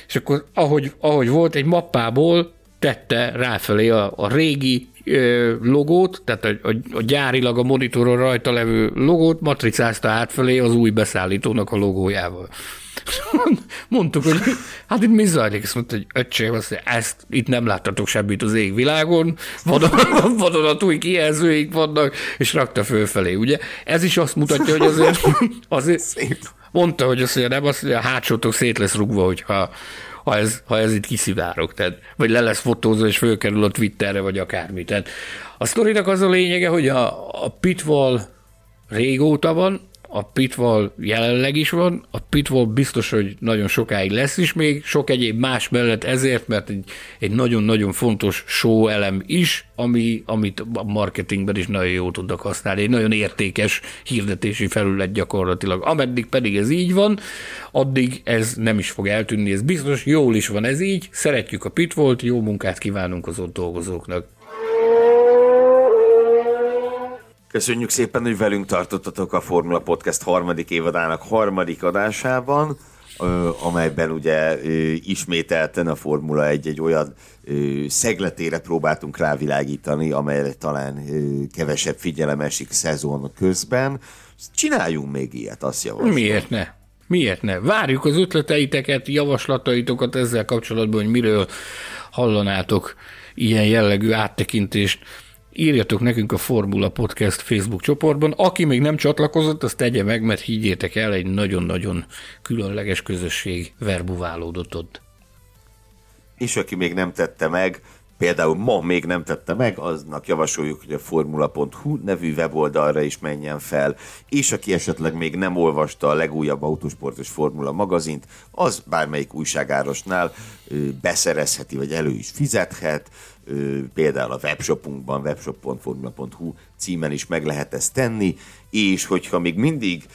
és akkor ahogy, ahogy volt, egy mappából tette ráfelé a, a régi logót, tehát a, a, a gyárilag a monitoron rajta levő logót matricázta átfelé az új beszállítónak a logójával. Mondtuk, hogy hát itt mi zajlik? Azt mondta, hogy öcsém, azt mondja, ezt itt nem láttatok semmit az égvilágon, vadonatúj kijelzőik vannak, és rakta fölfelé, ugye? Ez is azt mutatja, hogy azért, azért mondta, hogy azt mondja, nem azt mondja, a hátsótok szét lesz rugva, hogyha ha ez, ha ez itt kiszivárok, tehát, vagy le lesz fotózva, és fölkerül a Twitterre, vagy akármi. Tehát a sztorinak az a lényege, hogy a, a Pitwall régóta van, a pitval jelenleg is van, a pitval biztos, hogy nagyon sokáig lesz is még, sok egyéb más mellett ezért, mert egy, egy nagyon-nagyon fontos show elem is, ami, amit a marketingben is nagyon jó tudnak használni. Egy nagyon értékes hirdetési felület gyakorlatilag. Ameddig pedig ez így van, addig ez nem is fog eltűnni, ez biztos, jól is van ez így, szeretjük a pitvolt, jó munkát kívánunk az ott dolgozóknak. Köszönjük szépen, hogy velünk tartottatok a Formula Podcast harmadik évadának harmadik adásában, amelyben ugye ismételten a Formula egy egy olyan szegletére próbáltunk rávilágítani, amelyre talán kevesebb figyelem esik szezon közben. Csináljunk még ilyet, azt javaslom. Miért ne? Miért ne? Várjuk az ötleteiteket, javaslataitokat ezzel kapcsolatban, hogy miről hallanátok ilyen jellegű áttekintést írjatok nekünk a Formula Podcast Facebook csoportban. Aki még nem csatlakozott, azt tegye meg, mert higgyétek el, egy nagyon-nagyon különleges közösség verbuválódott ott. És aki még nem tette meg, például ma még nem tette meg, aznak javasoljuk, hogy a formula.hu nevű weboldalra is menjen fel, és aki esetleg még nem olvasta a legújabb autósportos formula magazint, az bármelyik újságárosnál beszerezheti, vagy elő is fizethet, például a webshopunkban, webshop.formula.hu címen is meg lehet ezt tenni, és hogyha még mindig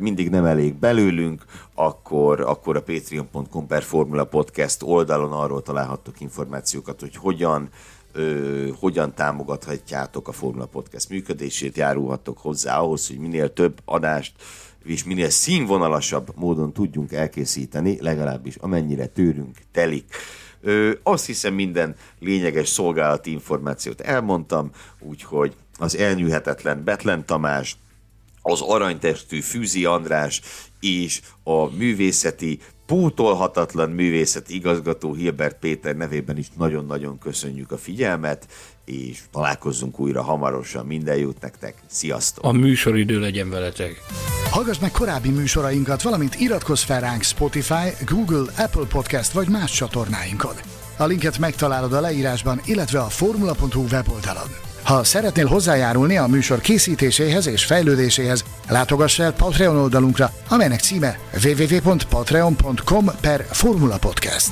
mindig nem elég belőlünk, akkor, akkor a patreon.com per Formula Podcast oldalon arról találhattok információkat, hogy hogyan ö, hogyan támogathatjátok a Formula Podcast működését, járulhattok hozzá ahhoz, hogy minél több adást és minél színvonalasabb módon tudjunk elkészíteni, legalábbis amennyire tőrünk telik. Ö, azt hiszem minden lényeges szolgálati információt elmondtam, úgyhogy az elnyűhetetlen Betlen Tamás, az aranytestű Fűzi András és a művészeti, pótolhatatlan művészeti igazgató Hilbert Péter nevében is nagyon-nagyon köszönjük a figyelmet, és találkozzunk újra hamarosan. Minden jót nektek. Sziasztok! A műsoridő legyen veletek! Hallgass meg korábbi műsorainkat, valamint iratkozz fel ránk Spotify, Google, Apple Podcast vagy más csatornáinkon. A linket megtalálod a leírásban, illetve a formula.hu weboldalon. Ha szeretnél hozzájárulni a műsor készítéséhez és fejlődéséhez, látogass el Patreon oldalunkra, amelynek címe www.patreon.com per Formula Podcast.